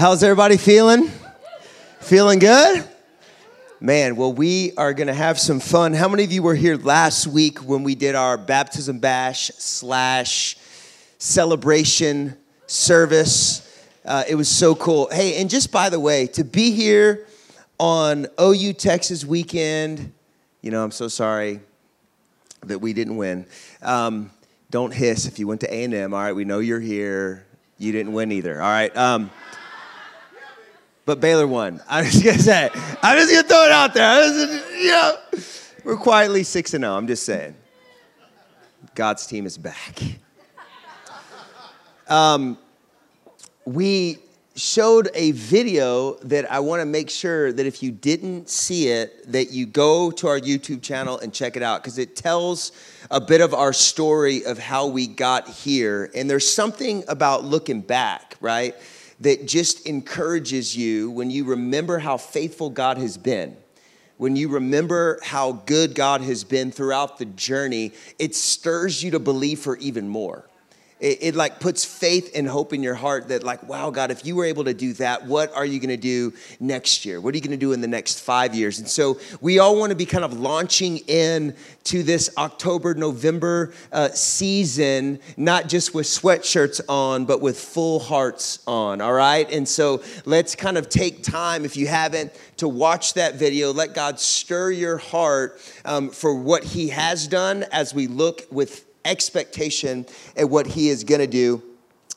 How's everybody feeling? Feeling good? Man, well, we are going to have some fun. How many of you were here last week when we did our baptism bash slash celebration service? Uh, it was so cool. Hey, and just by the way, to be here on OU Texas weekend, you know, I'm so sorry that we didn't win. Um, don't hiss if you went to A&M. All right, we know you're here. You didn't win either. All right. Um, but Baylor won. I'm just gonna say. I'm just gonna throw it out there. Just, you know, we're quietly six and zero. I'm just saying. God's team is back. Um, we showed a video that I want to make sure that if you didn't see it, that you go to our YouTube channel and check it out because it tells a bit of our story of how we got here. And there's something about looking back, right? That just encourages you when you remember how faithful God has been. When you remember how good God has been throughout the journey, it stirs you to believe for even more it, it, like puts faith and hope in your heart that like wow god if you were able to do that what are you going to do next year? What are you going to do in the next five years? And so we all want to be kind of launching in to this october november uh, season not just with sweatshirts on but with full hearts on all right? And so let's kind of take time if you haven't to watch that video. Let god stir your heart um, for what he has done as we look with expectation at what he is going to do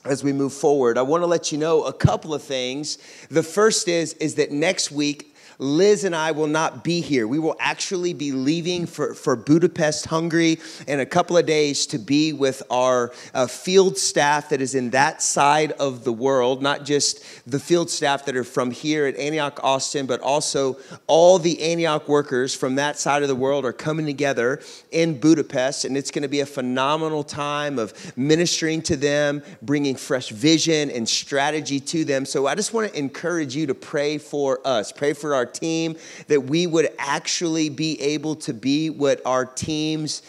as we move forward. I want to let you know a couple of things. The first is is that next week Liz and I will not be here. We will actually be leaving for, for Budapest, Hungary, in a couple of days to be with our uh, field staff that is in that side of the world, not just the field staff that are from here at Antioch Austin, but also all the Antioch workers from that side of the world are coming together in Budapest. And it's going to be a phenomenal time of ministering to them, bringing fresh vision and strategy to them. So I just want to encourage you to pray for us, pray for our our team, that we would actually be able to be what our teams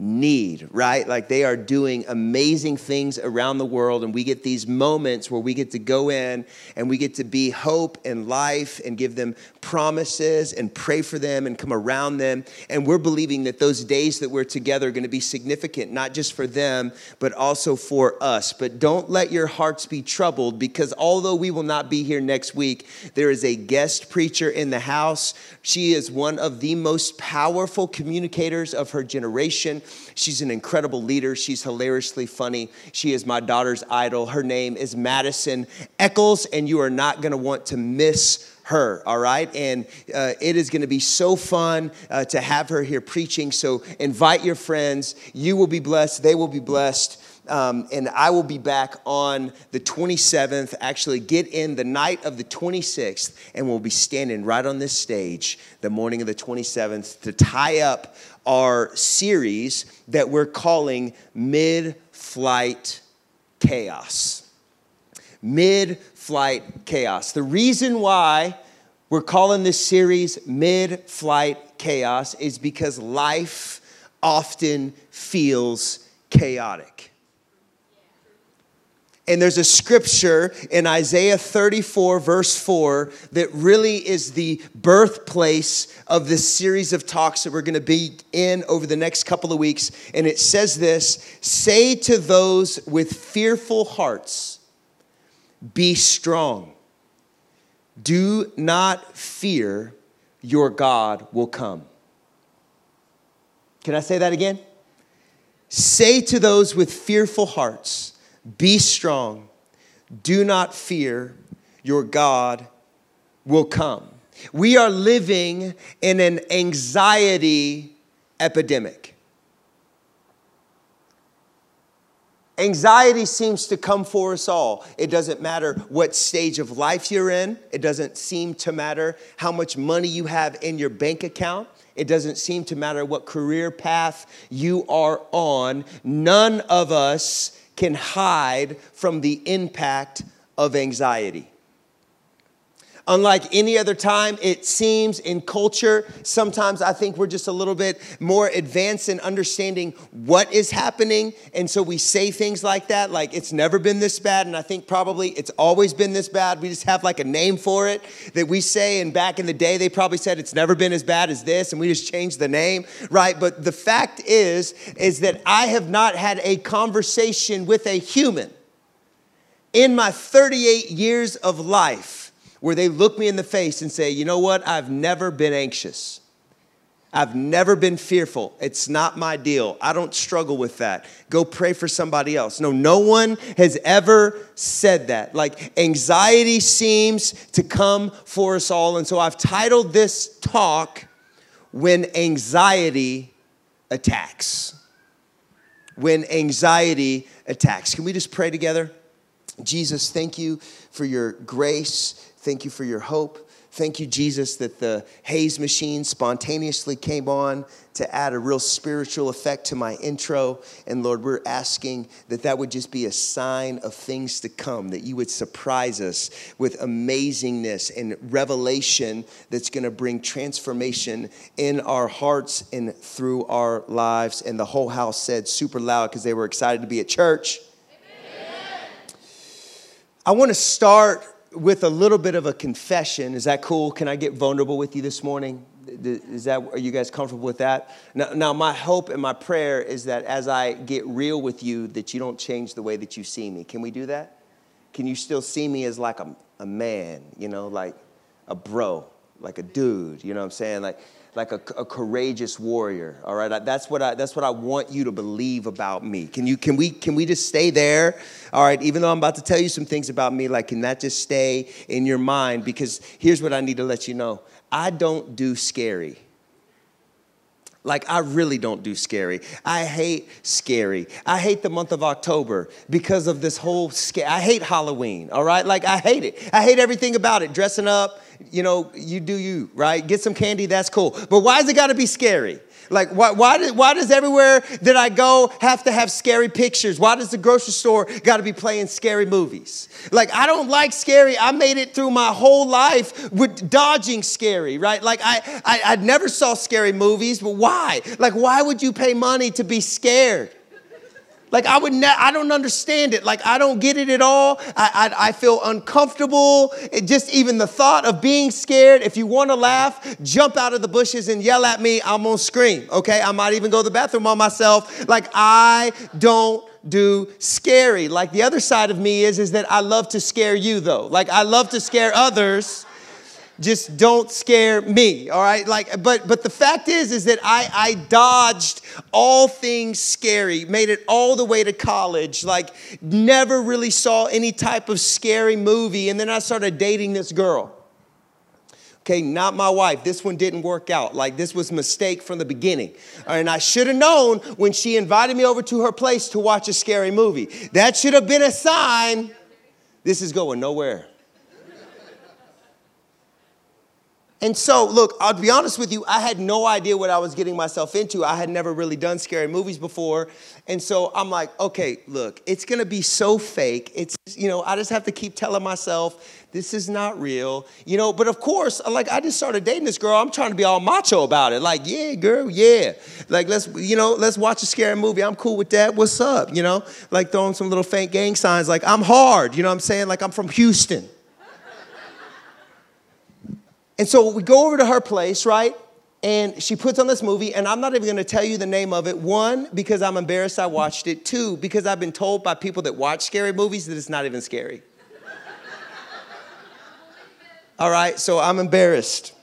need, right? Like they are doing amazing things around the world, and we get these moments where we get to go in and we get to be hope and life and give them promises and pray for them and come around them. And we're believing that those days that we're together are going to be significant, not just for them, but also for us. But don't let your hearts be troubled because although we will not be here next week, there is a guest preacher in the house. She is one of the most powerful communicators of her generation. She's an incredible leader. She's hilariously funny. She is my daughter's idol. Her name is Madison Eccles, and you are not going to want to miss her, all right? And uh, it is going to be so fun uh, to have her here preaching. So invite your friends. You will be blessed, they will be blessed. Um, and I will be back on the 27th. Actually, get in the night of the 26th, and we'll be standing right on this stage the morning of the 27th to tie up our series that we're calling Mid Flight Chaos. Mid Flight Chaos. The reason why we're calling this series Mid Flight Chaos is because life often feels chaotic. And there's a scripture in Isaiah 34, verse 4, that really is the birthplace of this series of talks that we're going to be in over the next couple of weeks. And it says this Say to those with fearful hearts, Be strong. Do not fear, your God will come. Can I say that again? Say to those with fearful hearts, be strong. Do not fear. Your God will come. We are living in an anxiety epidemic. Anxiety seems to come for us all. It doesn't matter what stage of life you're in, it doesn't seem to matter how much money you have in your bank account. It doesn't seem to matter what career path you are on. None of us can hide from the impact of anxiety. Unlike any other time, it seems in culture, sometimes I think we're just a little bit more advanced in understanding what is happening. And so we say things like that, like it's never been this bad. And I think probably it's always been this bad. We just have like a name for it that we say. And back in the day, they probably said it's never been as bad as this. And we just changed the name, right? But the fact is, is that I have not had a conversation with a human in my 38 years of life where they look me in the face and say, you know what? I've never been anxious. I've never been fearful. It's not my deal. I don't struggle with that. Go pray for somebody else. No, no one has ever said that. Like anxiety seems to come for us all. And so I've titled this talk, When Anxiety Attacks. When Anxiety Attacks. Can we just pray together? Jesus, thank you for your grace Thank you for your hope. Thank you, Jesus, that the haze machine spontaneously came on to add a real spiritual effect to my intro. And Lord, we're asking that that would just be a sign of things to come, that you would surprise us with amazingness and revelation that's going to bring transformation in our hearts and through our lives. And the whole house said super loud because they were excited to be at church. Amen. I want to start with a little bit of a confession. Is that cool? Can I get vulnerable with you this morning? Is that are you guys comfortable with that? Now, now, my hope and my prayer is that as I get real with you, that you don't change the way that you see me. Can we do that? Can you still see me as like a, a man, you know, like a bro, like a dude, you know what I'm saying? Like like a, a, courageous warrior. All right, that's what I that's what I want you to believe about me. Can you can we can we just stay there? All right, even though I'm about to tell you some things about me, like can that just stay in your mind? Because here's what I need to let you know: I don't do scary. Like, I really don't do scary. I hate scary. I hate the month of October because of this whole scare. I hate Halloween, all right? Like, I hate it. I hate everything about it. Dressing up, you know, you do you, right? Get some candy, that's cool. But why has it got to be scary? Like, why, why, why does everywhere that I go have to have scary pictures? Why does the grocery store got to be playing scary movies? Like, I don't like scary. I made it through my whole life with dodging scary, right? Like, I, I, I never saw scary movies, but why? Like, why would you pay money to be scared? Like I would, ne- I don't understand it. Like I don't get it at all. I, I, I feel uncomfortable. It just even the thought of being scared. If you want to laugh, jump out of the bushes and yell at me. I'm gonna scream. Okay, I might even go to the bathroom on myself. Like I don't do scary. Like the other side of me is, is that I love to scare you though. Like I love to scare others just don't scare me all right? Like but but the fact is is that i i dodged all things scary made it all the way to college like never really saw any type of scary movie and then i started dating this girl. Okay not my wife. This one didn't work out. Like this was mistake from the beginning. And i should have known when she invited me over to her place to watch a scary movie. That should have been a sign. This is going nowhere And so, look, I'll be honest with you, I had no idea what I was getting myself into. I had never really done scary movies before. And so I'm like, okay, look, it's gonna be so fake. It's, you know, I just have to keep telling myself, this is not real. You know, but of course, like I just started dating this girl. I'm trying to be all macho about it. Like, yeah, girl, yeah. Like, let's, you know, let's watch a scary movie. I'm cool with that. What's up? You know, like throwing some little faint gang signs, like, I'm hard. You know what I'm saying? Like, I'm from Houston. And so we go over to her place, right? And she puts on this movie, and I'm not even gonna tell you the name of it. One, because I'm embarrassed I watched it. Two, because I've been told by people that watch scary movies that it's not even scary. All right, so I'm embarrassed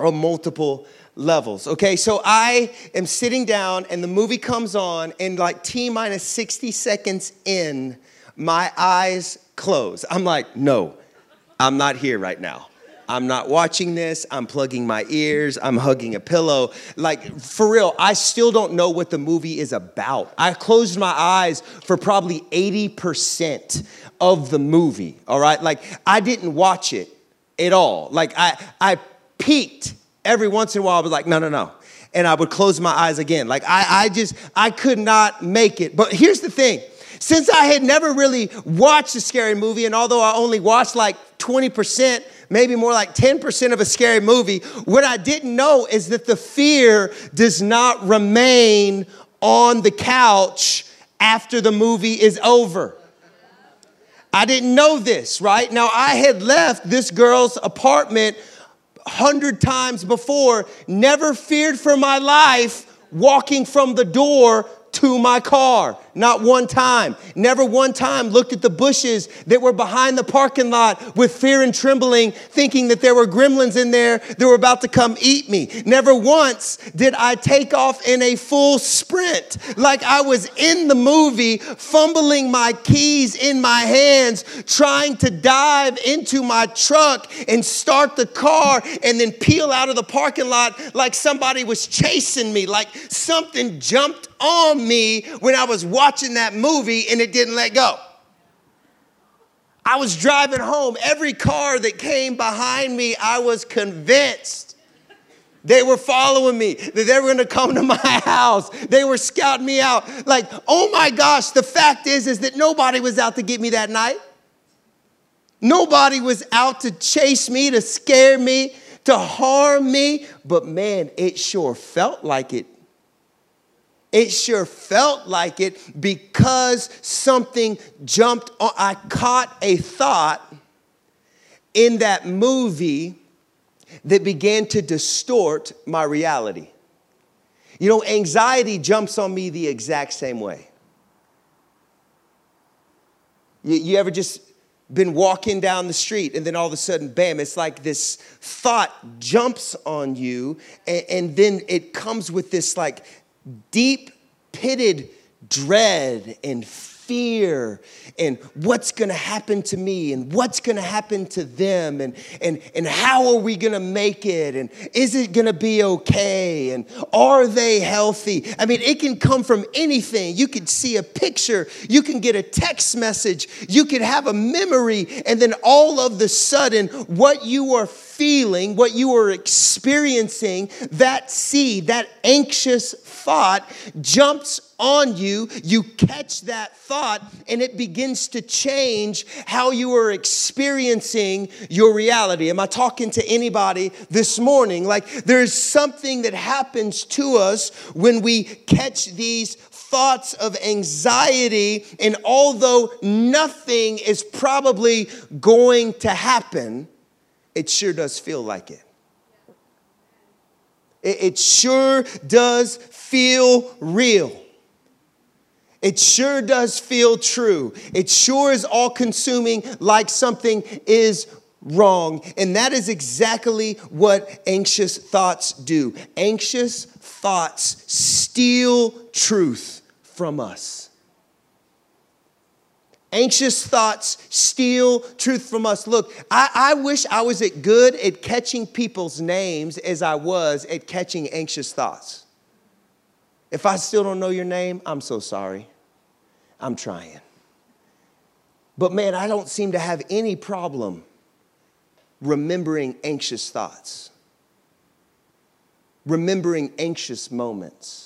on multiple levels. Okay, so I am sitting down, and the movie comes on, and like T minus 60 seconds in, my eyes close. I'm like, no, I'm not here right now. I'm not watching this. I'm plugging my ears. I'm hugging a pillow. Like, for real, I still don't know what the movie is about. I closed my eyes for probably 80% of the movie, all right? Like, I didn't watch it at all. Like, I, I peeked every once in a while. I was like, no, no, no. And I would close my eyes again. Like, I, I just, I could not make it. But here's the thing since I had never really watched a scary movie, and although I only watched like 20%, maybe more like 10% of a scary movie. What I didn't know is that the fear does not remain on the couch after the movie is over. I didn't know this, right? Now, I had left this girl's apartment hundred times before, never feared for my life walking from the door to my car. Not one time. Never one time looked at the bushes that were behind the parking lot with fear and trembling, thinking that there were gremlins in there that were about to come eat me. Never once did I take off in a full sprint like I was in the movie, fumbling my keys in my hands, trying to dive into my truck and start the car and then peel out of the parking lot like somebody was chasing me, like something jumped on me when I was watching that movie and it didn't let go. I was driving home. Every car that came behind me, I was convinced they were following me, that they were gonna come to my house. They were scouting me out. Like, oh my gosh, the fact is, is that nobody was out to get me that night. Nobody was out to chase me, to scare me, to harm me. But man, it sure felt like it it sure felt like it because something jumped on. I caught a thought in that movie that began to distort my reality. You know, anxiety jumps on me the exact same way. You, you ever just been walking down the street and then all of a sudden, bam, it's like this thought jumps on you, and, and then it comes with this like deep pitted dread and fear and what's going to happen to me and what's going to happen to them and, and, and how are we going to make it and is it going to be okay and are they healthy? I mean it can come from anything. You could see a picture you can get a text message you could have a memory and then all of the sudden what you are feeling what you are experiencing that seed that anxious thought jumps on you, you catch that thought, and it begins to change how you are experiencing your reality. Am I talking to anybody this morning? Like, there's something that happens to us when we catch these thoughts of anxiety, and although nothing is probably going to happen, it sure does feel like it. It, sure does feel real. It sure does feel true. It sure is all consuming like something is wrong. And that is exactly what anxious thoughts do. Anxious thoughts steal truth from us. Anxious thoughts steal truth from us. Look, I, I, wish I was as good at catching people's names as I was at catching anxious thoughts. If I still don't know your name, I'm so sorry. I'm trying. But man, I don't seem to have any problem remembering anxious thoughts, remembering anxious moments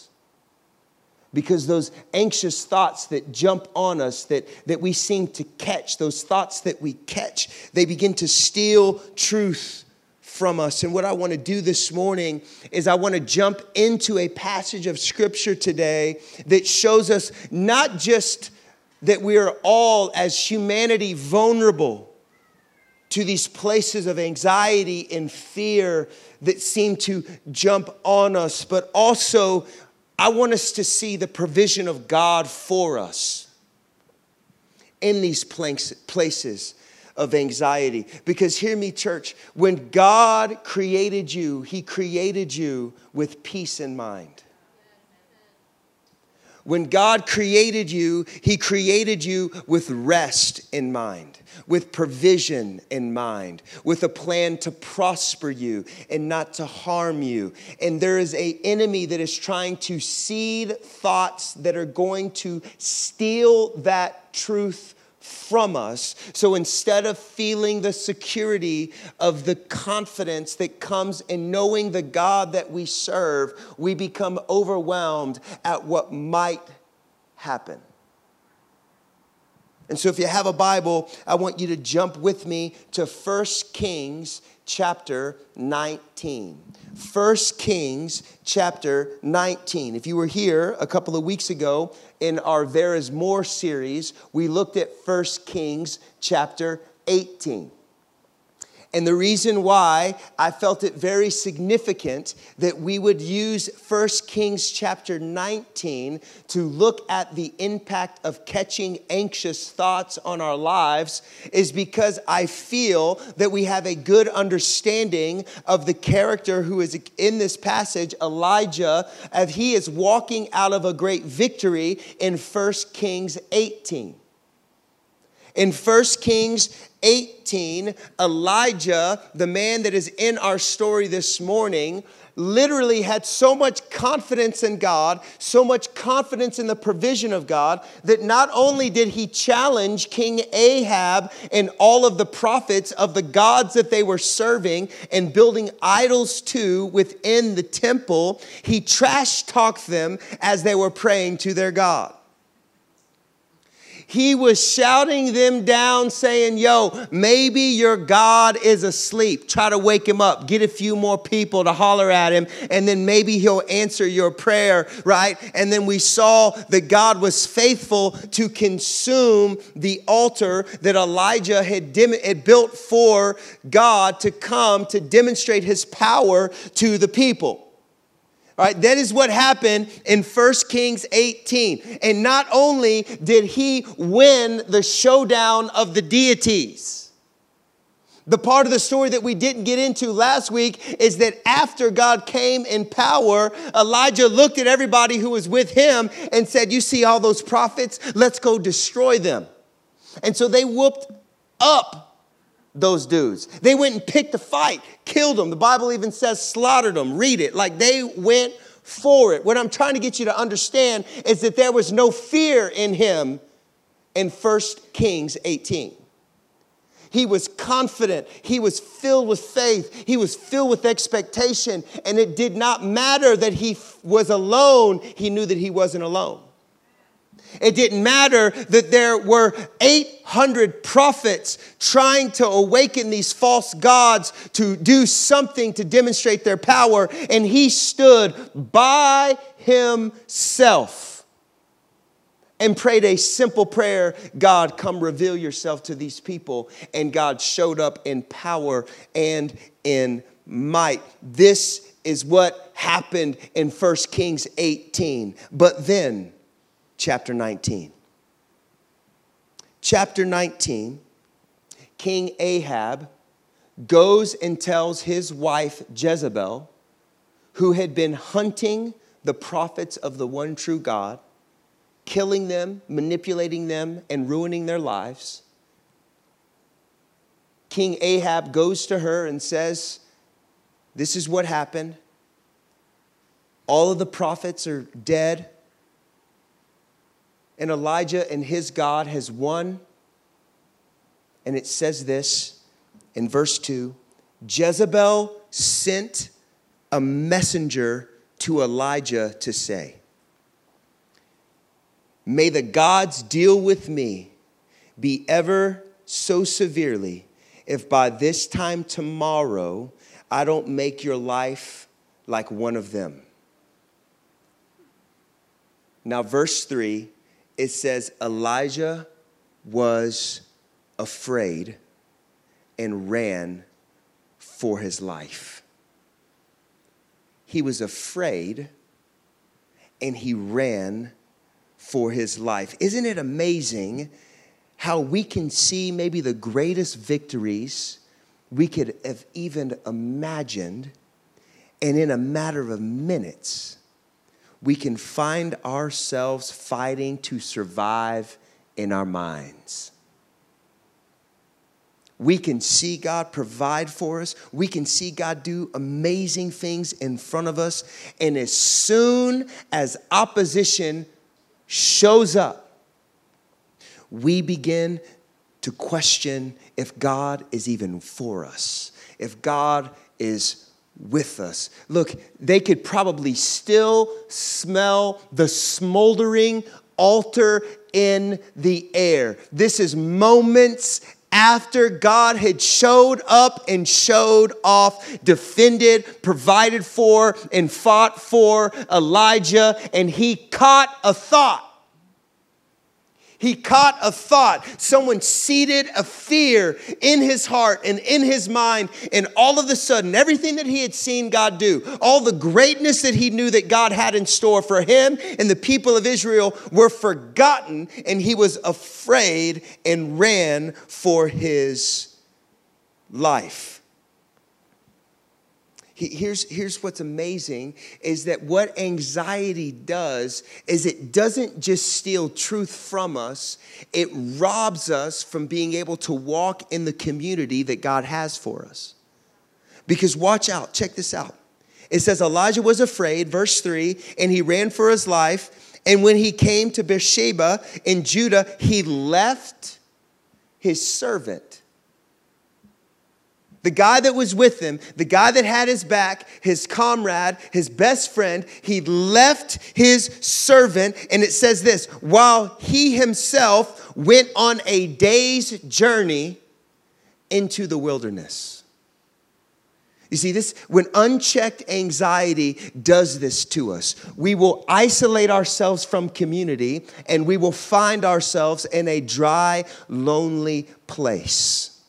because those anxious thoughts that jump on us that, that we seem to catch those thoughts that we catch they begin to steal truth from us. And what i want to do this morning is i want to jump into a passage of scripture today that shows us not just that we are all as humanity vulnerable to these places of anxiety and fear that seem to jump on us, but also I want us to see the provision of God for us in these places of anxiety. Because hear me, church, when God created you, He created you with peace in mind. When God created you, He created you with rest in mind with provision in mind, with a plan to prosper you and not to harm you. And there is a enemy that is trying to seed thoughts that are going to steal that truth from us. So instead of feeling the security of the confidence that comes in knowing the God that we serve, we become overwhelmed at what might happen. And so if you have a Bible, I want you to jump with me to 1 Kings chapter 19. 1 Kings chapter 19. If you were here a couple of weeks ago in our There Is More series, we looked at 1 Kings chapter 18. And the reason why I felt it very significant that we would use 1 Kings chapter 19 to look at the impact of catching anxious thoughts on our lives is because I feel that we have a good understanding of the character who is in this passage, Elijah, as he is walking out of a great victory in 1 Kings 18. In 1 Kings 18, Elijah, the man that is in our story this morning, literally had so much confidence in God, so much confidence in the provision of God, that not only did he challenge King Ahab and all of the prophets of the gods that they were serving and building idols to within the temple, he trash talked them as they were praying to their God. He was shouting them down, saying, Yo, maybe your God is asleep. Try to wake him up. Get a few more people to holler at him, and then maybe he'll answer your prayer, right? And then we saw that God was faithful to consume the altar that Elijah had, had built for God to come to demonstrate his power to the people. All right, that is what happened in 1 Kings 18. And not only did he win the showdown of the deities, the part of the story that we didn't get into last week is that after God came in power, Elijah looked at everybody who was with him and said, You see all those prophets? Let's go destroy them. And so they whooped up those dudes. They went and picked a fight, killed them. The Bible even says slaughtered them. Read it. Like they went for it. What I'm trying to get you to understand is that there was no fear in him in 1 Kings 18. He was confident. He was filled with faith. He was filled with expectation. And it did not matter that he was alone, he knew that he wasn't alone. It didn't matter that there were 800 prophets trying to awaken these false gods to do something to demonstrate their power, and he stood by himself and prayed a simple prayer God, come reveal yourself to these people. And God showed up in power and in might. This is what happened in 1 Kings 18. But then, chapter 19. Chapter 19, King Ahab goes and tells his wife Jezebel, who had been hunting the prophets of the one true God, killing them, manipulating them, and ruining their lives. King Ahab goes to her and says, This is what happened. All of the prophets are dead and Elijah and his God has won. And it says this in verse 2 Jezebel sent a messenger to Elijah to say, May the gods deal with me, be ever so severely, if by this time tomorrow I don't make your life like one of them. Now, verse 3 it says Elijah was afraid and ran for his life. He was afraid and he ran for his life. Isn't it amazing how we can see maybe the greatest victories we could have even imagined, and in a matter of minutes, we can find ourselves fighting to survive in our minds. We can see God provide for us. We can see God do amazing things in front of us. And as soon as opposition shows up, we begin to question if God is even for us, if God is with us. Look, they could probably still smell the smoldering altar in the air. This is moments after God had showed up and showed off, defended, provided for, and fought for Elijah, and he caught a thought. He caught a thought. Someone seeded a fear in his heart and in his mind. And all of a sudden, everything that he had seen God do, all the greatness that he knew that God had in store for him and the people of Israel were forgotten. And he was afraid and ran for his life here's, here's what's amazing is that what anxiety does is it doesn't just steal truth from us it robs us from being able to walk in the community that god has for us. Because watch out check this out. It says elijah was afraid verse 3 and he ran for his life and when he came to beersheba in judah he left his servant the guy that was with him, the guy that had his back, his comrade, his best friend, he left his servant. And it says this while he himself went on a day's journey into the wilderness. You see, this when unchecked anxiety does this to us, we will isolate ourselves from community and we will find ourselves in a dry, lonely place.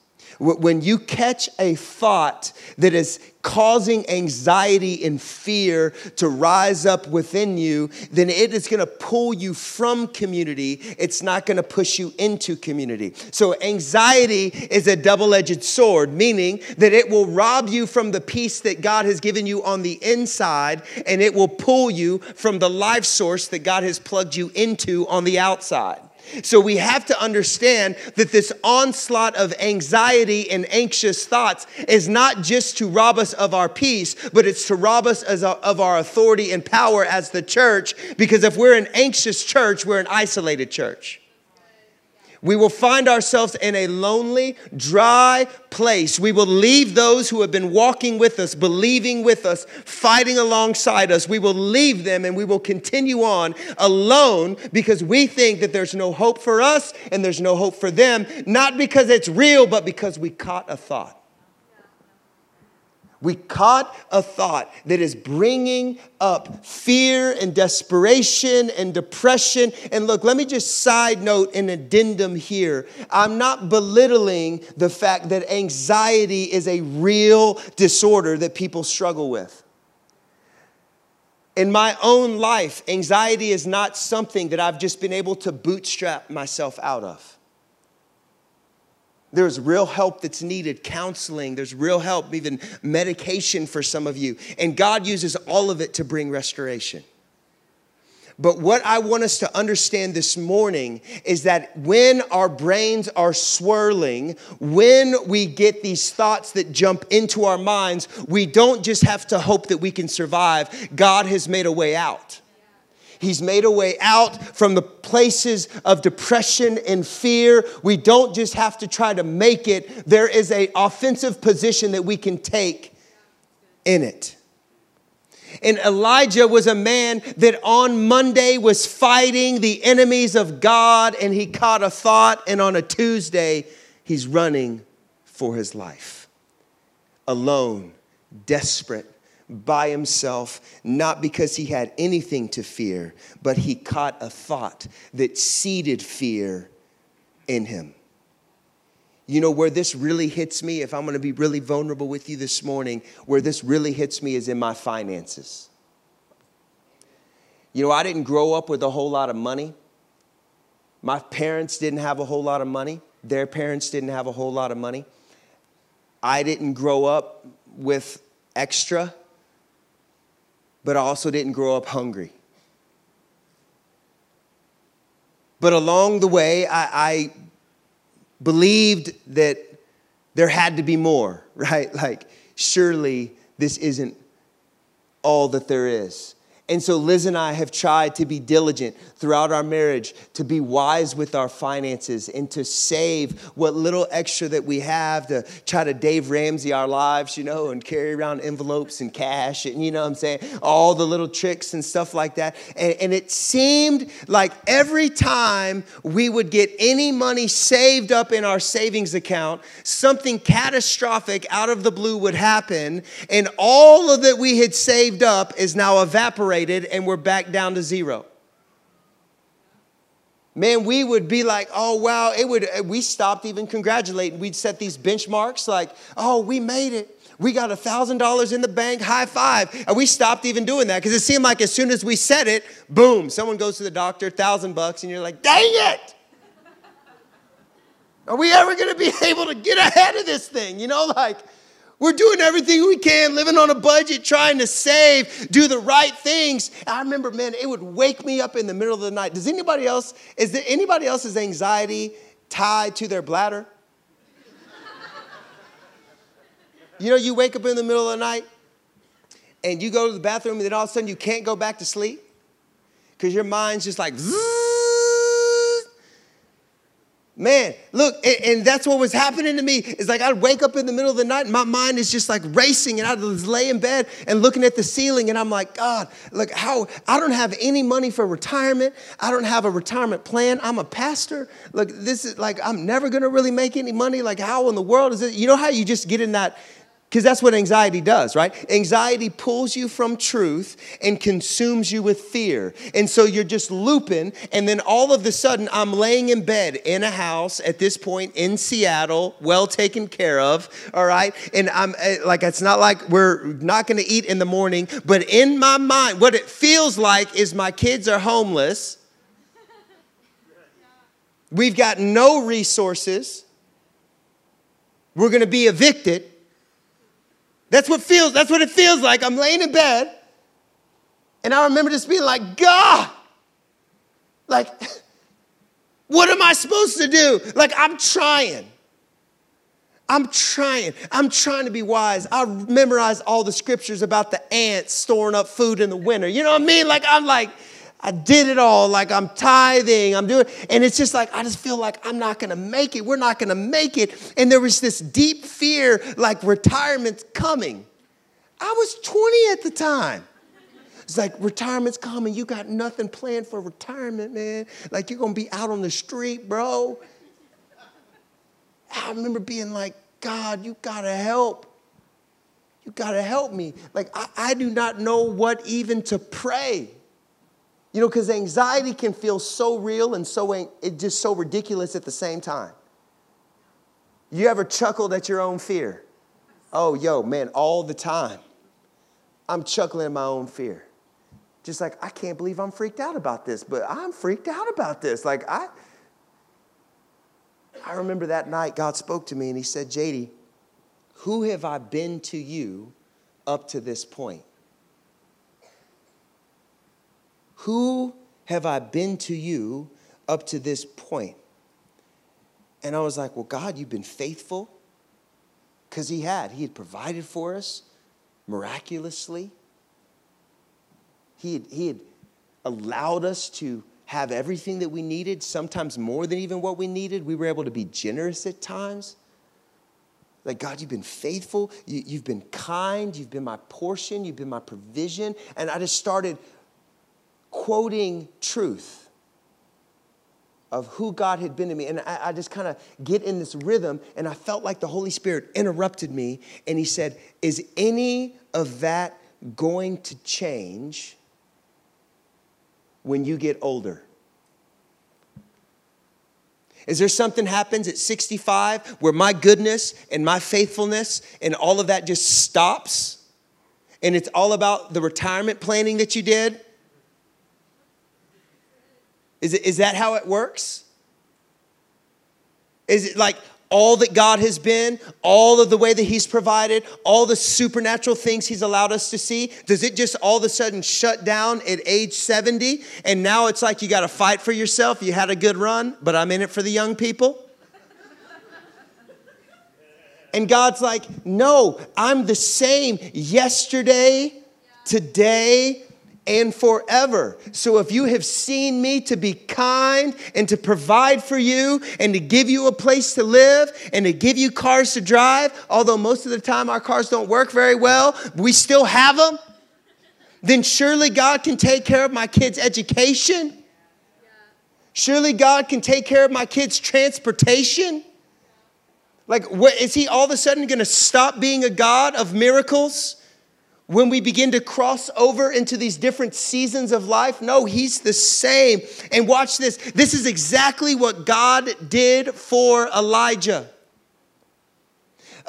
When you catch a thought that is causing anxiety and fear to rise up within you, then it is gonna pull you from community. It's not gonna push you into community. So, anxiety is a double edged sword, meaning that it will rob you from the peace that God has given you on the inside, and it will pull you from the life source that God has plugged you into on the outside. So we have to understand that this onslaught of anxiety and anxious thoughts is not just to rob us of our peace, but it's to rob us of our authority and power as the church. Because if we're an anxious church, we're an isolated church we will find ourselves in a lonely, dry place. We will leave those who have been walking with us, believing with us, fighting alongside us. We will leave them and we will continue on alone because we think that there's no hope for us and there's no hope for them, not because it's real, but because we caught a thought. We caught a thought that is bringing up fear and desperation and depression. And look, let me just side note an addendum here. I'm not belittling the fact that anxiety is a real disorder that people struggle with. In my own life, anxiety is not something that I've just been able to bootstrap myself out of. There's real help that's needed, counseling, there's real help, even medication for some of you. And God uses all of it to bring restoration. But what I want us to understand this morning is that when our brains are swirling, when we get these thoughts that jump into our minds, we don't just have to hope that we can survive. God has made a way out. He's made a way out from the places of depression and fear. We don't just have to try to make it. There is a offensive position that we can take in it. And Elijah was a man that on Monday was fighting the enemies of God and he caught a thought and on a Tuesday he's running for his life. Alone, desperate, by himself, not because he had anything to fear, but he caught a thought that seeded fear in him. You know, where this really hits me, if I'm gonna be really vulnerable with you this morning, where this really hits me is in my finances. You know, I didn't grow up with a whole lot of money. My parents didn't have a whole lot of money. Their parents didn't have a whole lot of money. I didn't grow up with extra but I also didn't grow up hungry. But along the way, I, I believed that there had to be more, right? Like, surely this isn't all that there is. And so Liz and I have tried to be diligent throughout our marriage, to be wise with our finances, and to save what little extra that we have to try to Dave Ramsey our lives, you know, and carry around envelopes and cash, and you know what I'm saying? All the little tricks and stuff like that. And, and it seemed like every time we would get any money saved up in our savings account, something catastrophic out of the blue would happen, and all of that we had saved up is now evaporated and we're back down to zero. Man, we would be like, oh wow, it would eh, we stopped even congratulating. We'd set these benchmarks like, oh, we made it. We got a thousand dollars in the bank, high five. And we stopped even doing that because it seemed like as soon as we said it, boom, someone goes to the doctor, thousand bucks, and you're like, dang it! Are we ever gonna be able to get ahead of this thing? You know, like we're doing everything we can, living on a budget, trying to save, do the right things. I remember, man, it would wake me up in the middle of the night. Does anybody else, is there anybody else's anxiety tied to their bladder? you know, you wake up in the middle of the night and you go to the bathroom and then all of a sudden you can't go back to sleep because your mind's just like, Man, look, and, and, that's what was happening to me. It's like I'd wake up in the middle of the night and my mind is just like racing, and I'd lay in bed and looking at the ceiling, and I'm like, God, look, how I don't have any money for retirement. I don't have a retirement plan. I'm a pastor. Look, this is like I'm never gonna really make any money. Like, how in the world is it? You know how you just get in that because that's what anxiety does, right? Anxiety pulls you from truth and consumes you with fear. And so you're just looping, and then all of a sudden, I'm laying in bed in a house at this point in Seattle, well taken care of, all right? And I'm eh, like, it's not like we're not gonna eat in the morning, but in my mind, what it feels like is my kids are homeless. We've got no resources. We're gonna be evicted that's what feels, that's what it feels like. I'm laying in bed, and I remember just being like, God, like, what am I supposed to do? Like, I'm trying. I'm trying. I'm trying to be wise. I memorize all the scriptures about the ants storing up food in the winter. You know what I mean? Like, I'm like, I did it all. Like I'm tithing, I'm doing, and it's just like I just feel like I'm not gonna make it. We're not gonna make it. And there was this deep fear, like retirement's coming. I was 20 at the time. It's like retirement's coming. You got nothing planned for retirement, man. Like you're gonna be out on the street, bro. I remember being like, God, you gotta help. You gotta help me. Like I, I do not know what even to pray. You know, because anxiety can feel so real and so it just so ridiculous at the same time. You ever chuckled at your own fear? Oh, yo, man, all the time. I'm chuckling at my own fear. Just like, I can't believe I'm freaked out about this, but I'm freaked out about this. Like, I, I remember that night God spoke to me and He said, JD, who have I been to you up to this point? Who have I been to you up to this point? And I was like, Well, God, you've been faithful. Because He had. He had provided for us miraculously. He had, he had allowed us to have everything that we needed, sometimes more than even what we needed. We were able to be generous at times. Like, God, you've been faithful. You, have been kind. You've been my portion. You've been my provision. And I just started quoting truth of who God had been to me. And I, I just kind of get in this rhythm, and I felt like the Holy Spirit interrupted me, and He said, Is any of that going to change when you get older? Is there something happens at 65 where my goodness and my faithfulness and all of that just stops? And it's all about the retirement planning that you did? Is, it, is that how it works? Is it like all that God has been, all of the way that He's provided, all the supernatural things He's allowed us to see? Does it just all of a sudden shut down at age 70? And now it's like you got to fight for yourself. You had a good run, but I'm in it for the young people? And God's like, no, I'm the same yesterday, today, and forever. So if you have seen me to be kind and to provide for you and to give you a place to live and to give you cars to drive, although most of the time our cars don't work very well, we still have them, then surely God can take care of my kids' education. Surely God can take care of my kids' transportation. Like, what, is he all of a sudden gonna stop being a God of miracles? When we begin to cross over into these different seasons of life? No, he's the same. And watch this. This is exactly what God did for Elijah.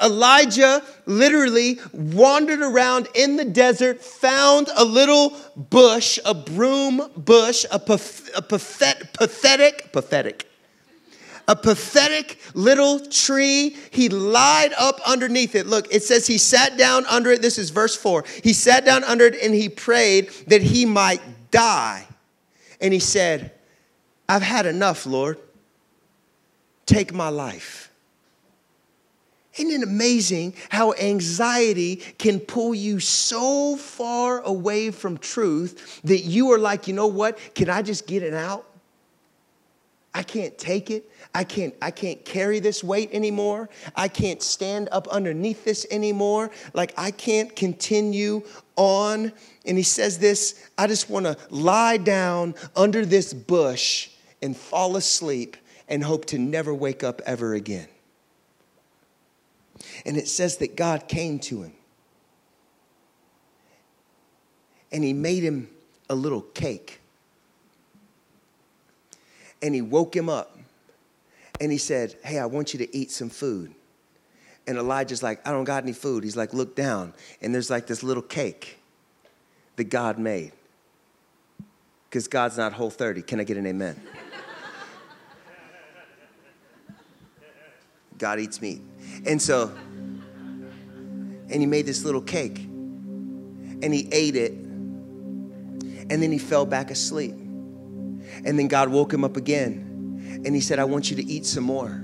Elijah literally wandered around in the desert, found a little bush, a broom bush, a, a pathetic, pathetic, pathetic, a pathetic little tree. He lied up underneath it. Look, it says he sat down under it. This is verse 4. He sat down under it and he prayed that he might die. And he said, I've had enough, Lord. Take my life. Isn't it amazing how anxiety can pull you so far away from truth that you are like, you know what? Can I just get it out? I can't take it. I can't, I can't carry this weight anymore. I can't stand up underneath this anymore. Like, I can't continue on. And he says this I just want to lie down under this bush and fall asleep and hope to never wake up ever again. And it says that God came to him and he made him a little cake. And he woke him up and he said, Hey, I want you to eat some food. And Elijah's like, I don't got any food. He's like, Look down. And there's like this little cake that God made. Because God's not whole 30. Can I get an amen? God eats meat. And so, and he made this little cake. And he ate it. And then he fell back asleep. And then God woke him up again and he said, I want you to eat some more.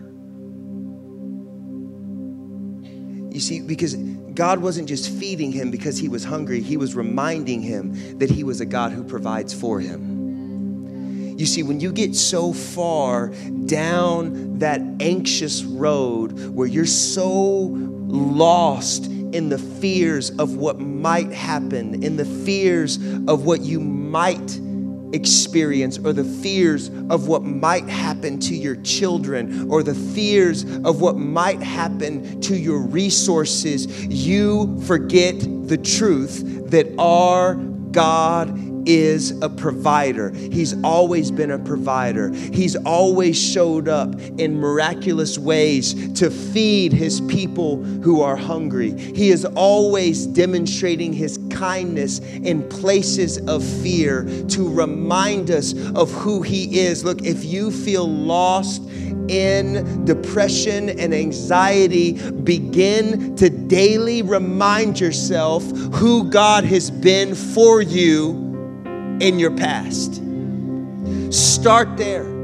You see, because God wasn't just feeding him because he was hungry, he was reminding him that he was a God who provides for him. You see, when you get so far down that anxious road where you're so lost in the fears of what might happen, in the fears of what you might experience or the fears of what might happen to your children or the fears of what might happen to your resources, you forget the truth that our God is a provider. He's always been a provider. He's always showed up in miraculous ways to feed his people who are hungry. He is always demonstrating his kindness in places of fear to remind us of who he is. Look, if you feel lost, in depression and anxiety, begin to daily remind yourself who God has been for you in your past. Start there.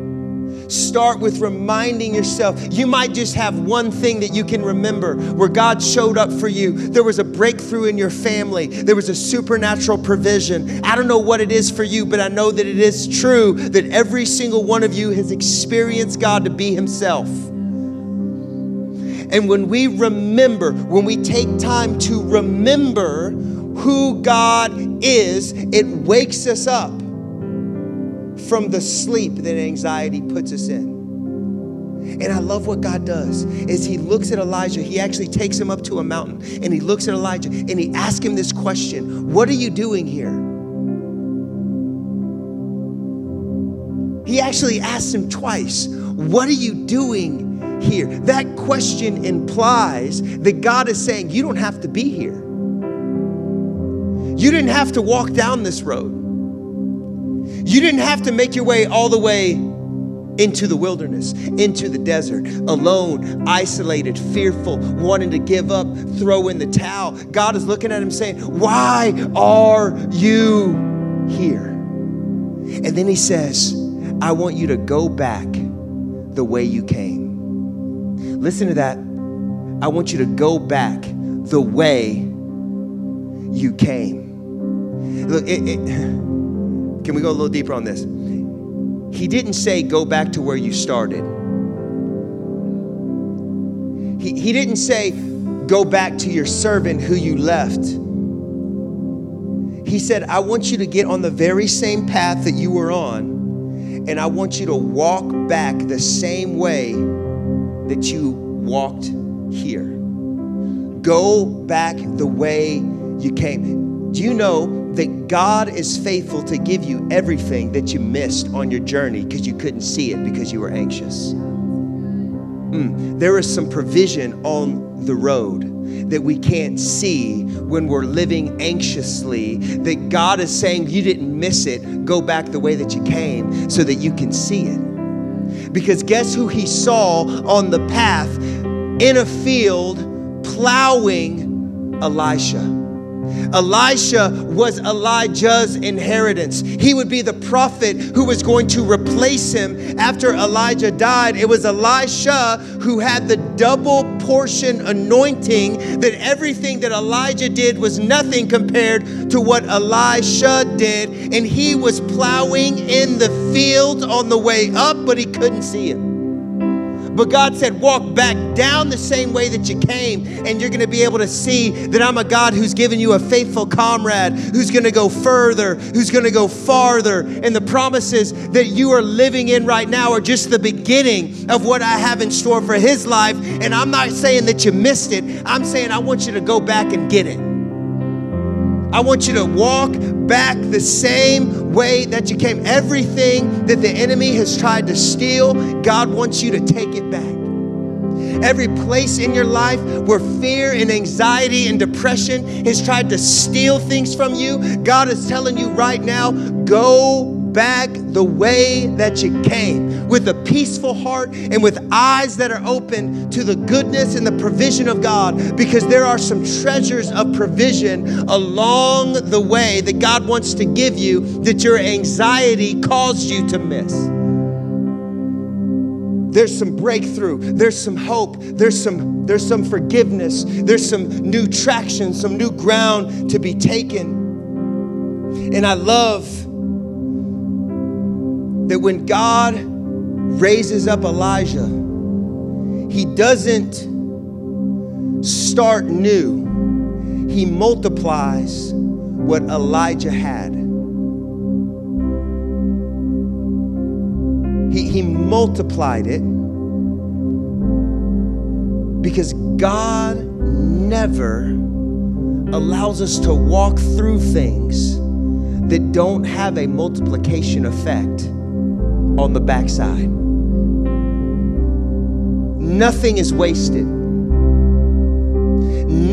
Start with reminding yourself. You might just have one thing that you can remember where God showed up for you. There was a breakthrough in your family, there was a supernatural provision. I don't know what it is for you, but I know that it is true that every single one of you has experienced God to be Himself. And when we remember, when we take time to remember who God is, it wakes us up from the sleep that anxiety puts us in. And I love what God does is he looks at Elijah, he actually takes him up to a mountain and he looks at Elijah and he asks him this question, "What are you doing here?" He actually asks him twice, "What are you doing here?" That question implies that God is saying, "You don't have to be here." You didn't have to walk down this road. You didn't have to make your way all the way into the wilderness, into the desert, alone, isolated, fearful, wanting to give up, throw in the towel. God is looking at him saying, Why are you here? And then he says, I want you to go back the way you came. Listen to that. I want you to go back the way you came. Look, it, it, can we go a little deeper on this? He didn't say go back to where you started. He, he didn't say go back to your servant who you left. He said, I want you to get on the very same path that you were on, and I want you to walk back the same way that you walked here. Go back the way you came. Do you know that God is faithful to give you everything that you missed on your journey because you couldn't see it because you were anxious? Mm, there is some provision on the road that we can't see when we're living anxiously. That God is saying, You didn't miss it. Go back the way that you came so that you can see it. Because guess who he saw on the path in a field plowing Elisha. Elisha was Elijah's inheritance. He would be the prophet who was going to replace him after Elijah died. It was Elisha who had the double portion anointing that everything that Elijah did was nothing compared to what Elisha did. And he was plowing in the field on the way up, but he couldn't see it. But God said, walk back down the same way that you came, and you're going to be able to see that I'm a God who's given you a faithful comrade, who's going to go further, who's going to go farther. And the promises that you are living in right now are just the beginning of what I have in store for his life. And I'm not saying that you missed it, I'm saying I want you to go back and get it. I want you to walk back the same way that you came. Everything that the enemy has tried to steal, God wants you to take it back. Every place in your life where fear and anxiety and depression has tried to steal things from you, God is telling you right now go back the way that you came with a peaceful heart and with eyes that are open to the goodness and the provision of God because there are some treasures of provision along the way that God wants to give you that your anxiety caused you to miss. There's some breakthrough, there's some hope, there's some there's some forgiveness, there's some new traction, some new ground to be taken. And I love that when God raises up Elijah, he doesn't start new, he multiplies what Elijah had. He, he multiplied it because God never allows us to walk through things that don't have a multiplication effect on the backside. Nothing is wasted.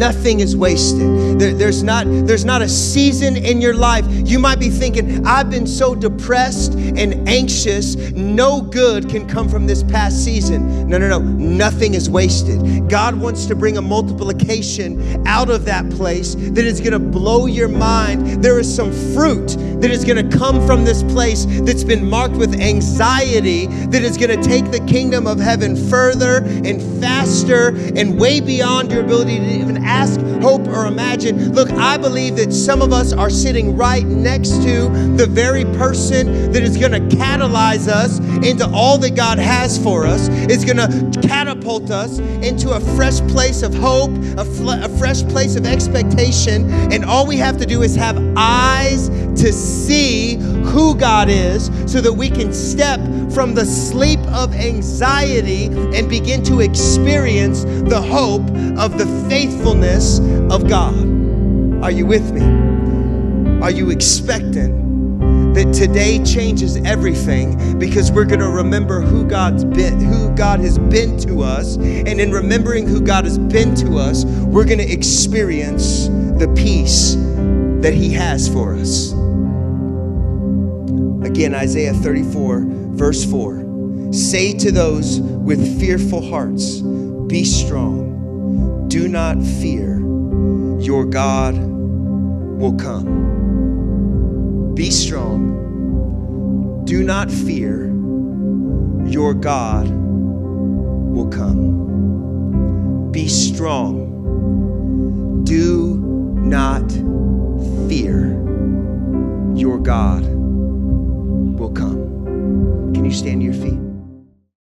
Nothing is wasted. There, there's, not, there's not a season in your life. You might be thinking, I've been so depressed and anxious, no good can come from this past season. No, no, no. Nothing is wasted. God wants to bring a multiplication out of that place that is going to blow your mind. There is some fruit that is going to come from this place that's been marked with anxiety, that is going to take the kingdom of heaven further and faster and way beyond your ability to even ask, hope, or imagine. Look, I believe that some of us are sitting right next to the very person that is going to catalyze us into all that God has for us, is going to catapult us into a fresh place of hope, a, fl- a fresh place of expectation. And all we have to do is have eyes to see who God is so that we can step from the sleep of anxiety and begin to experience the hope of the faithfulness of God. Are you with me? Are you expectant? that today changes everything because we're going to remember who God's been who God has been to us and in remembering who God has been to us we're going to experience the peace that he has for us Again, Isaiah 34, verse 4. Say to those with fearful hearts, Be strong. Do not fear. Your God will come. Be strong. Do not fear. Your God will come. Be strong. Do not fear your God will come. Can you stand to your feet?